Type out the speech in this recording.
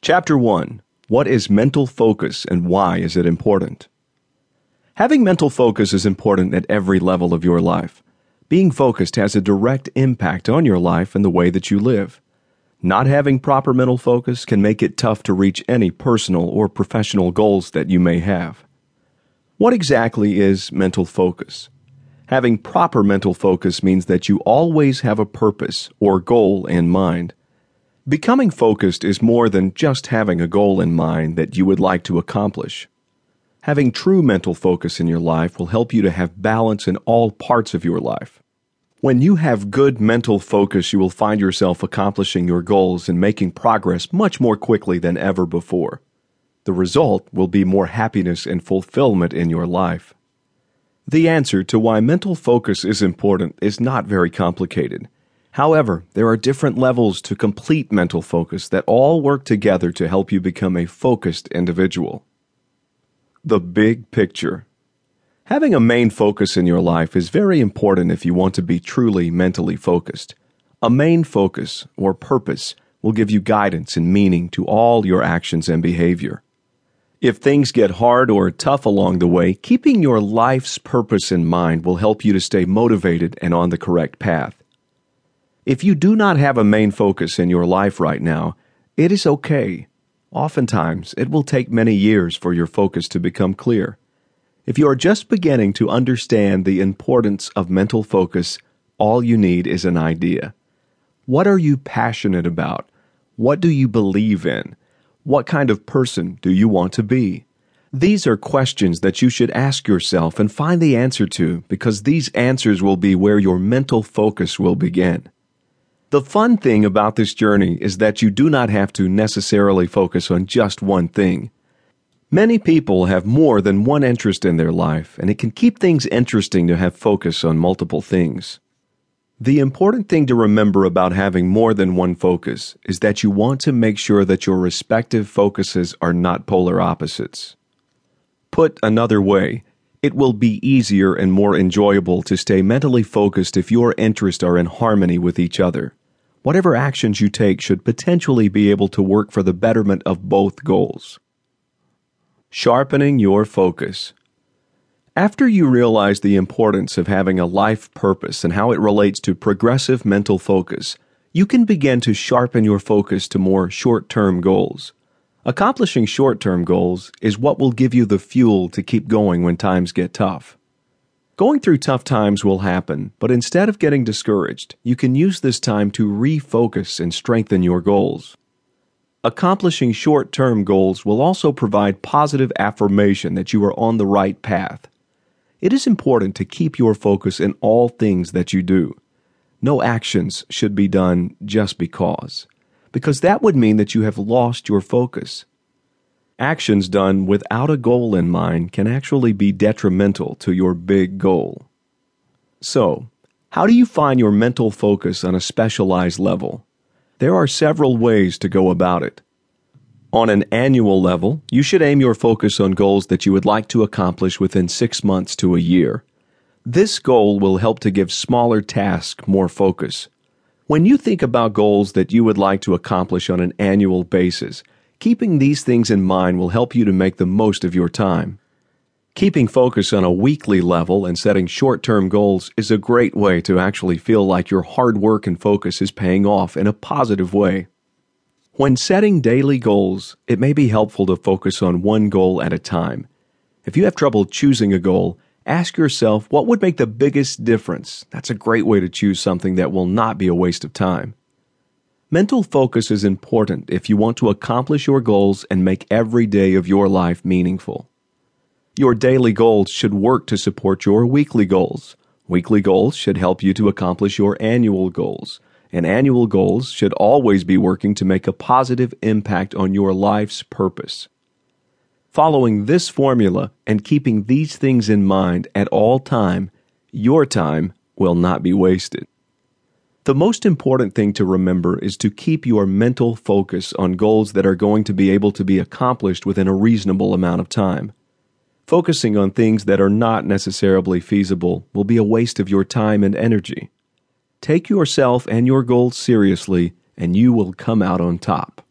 Chapter 1 What is mental focus and why is it important? Having mental focus is important at every level of your life. Being focused has a direct impact on your life and the way that you live. Not having proper mental focus can make it tough to reach any personal or professional goals that you may have. What exactly is mental focus? Having proper mental focus means that you always have a purpose or goal in mind. Becoming focused is more than just having a goal in mind that you would like to accomplish. Having true mental focus in your life will help you to have balance in all parts of your life. When you have good mental focus, you will find yourself accomplishing your goals and making progress much more quickly than ever before. The result will be more happiness and fulfillment in your life. The answer to why mental focus is important is not very complicated. However, there are different levels to complete mental focus that all work together to help you become a focused individual. The big picture. Having a main focus in your life is very important if you want to be truly mentally focused. A main focus, or purpose, will give you guidance and meaning to all your actions and behavior. If things get hard or tough along the way, keeping your life's purpose in mind will help you to stay motivated and on the correct path. If you do not have a main focus in your life right now, it is okay. Oftentimes, it will take many years for your focus to become clear. If you are just beginning to understand the importance of mental focus, all you need is an idea. What are you passionate about? What do you believe in? What kind of person do you want to be? These are questions that you should ask yourself and find the answer to because these answers will be where your mental focus will begin. The fun thing about this journey is that you do not have to necessarily focus on just one thing. Many people have more than one interest in their life, and it can keep things interesting to have focus on multiple things. The important thing to remember about having more than one focus is that you want to make sure that your respective focuses are not polar opposites. Put another way, it will be easier and more enjoyable to stay mentally focused if your interests are in harmony with each other. Whatever actions you take should potentially be able to work for the betterment of both goals. Sharpening your focus. After you realize the importance of having a life purpose and how it relates to progressive mental focus, you can begin to sharpen your focus to more short term goals. Accomplishing short term goals is what will give you the fuel to keep going when times get tough. Going through tough times will happen, but instead of getting discouraged, you can use this time to refocus and strengthen your goals. Accomplishing short term goals will also provide positive affirmation that you are on the right path. It is important to keep your focus in all things that you do. No actions should be done just because, because that would mean that you have lost your focus. Actions done without a goal in mind can actually be detrimental to your big goal. So, how do you find your mental focus on a specialized level? There are several ways to go about it. On an annual level, you should aim your focus on goals that you would like to accomplish within six months to a year. This goal will help to give smaller tasks more focus. When you think about goals that you would like to accomplish on an annual basis, Keeping these things in mind will help you to make the most of your time. Keeping focus on a weekly level and setting short term goals is a great way to actually feel like your hard work and focus is paying off in a positive way. When setting daily goals, it may be helpful to focus on one goal at a time. If you have trouble choosing a goal, ask yourself what would make the biggest difference. That's a great way to choose something that will not be a waste of time. Mental focus is important if you want to accomplish your goals and make every day of your life meaningful. Your daily goals should work to support your weekly goals. Weekly goals should help you to accomplish your annual goals. And annual goals should always be working to make a positive impact on your life's purpose. Following this formula and keeping these things in mind at all time, your time will not be wasted. The most important thing to remember is to keep your mental focus on goals that are going to be able to be accomplished within a reasonable amount of time. Focusing on things that are not necessarily feasible will be a waste of your time and energy. Take yourself and your goals seriously, and you will come out on top.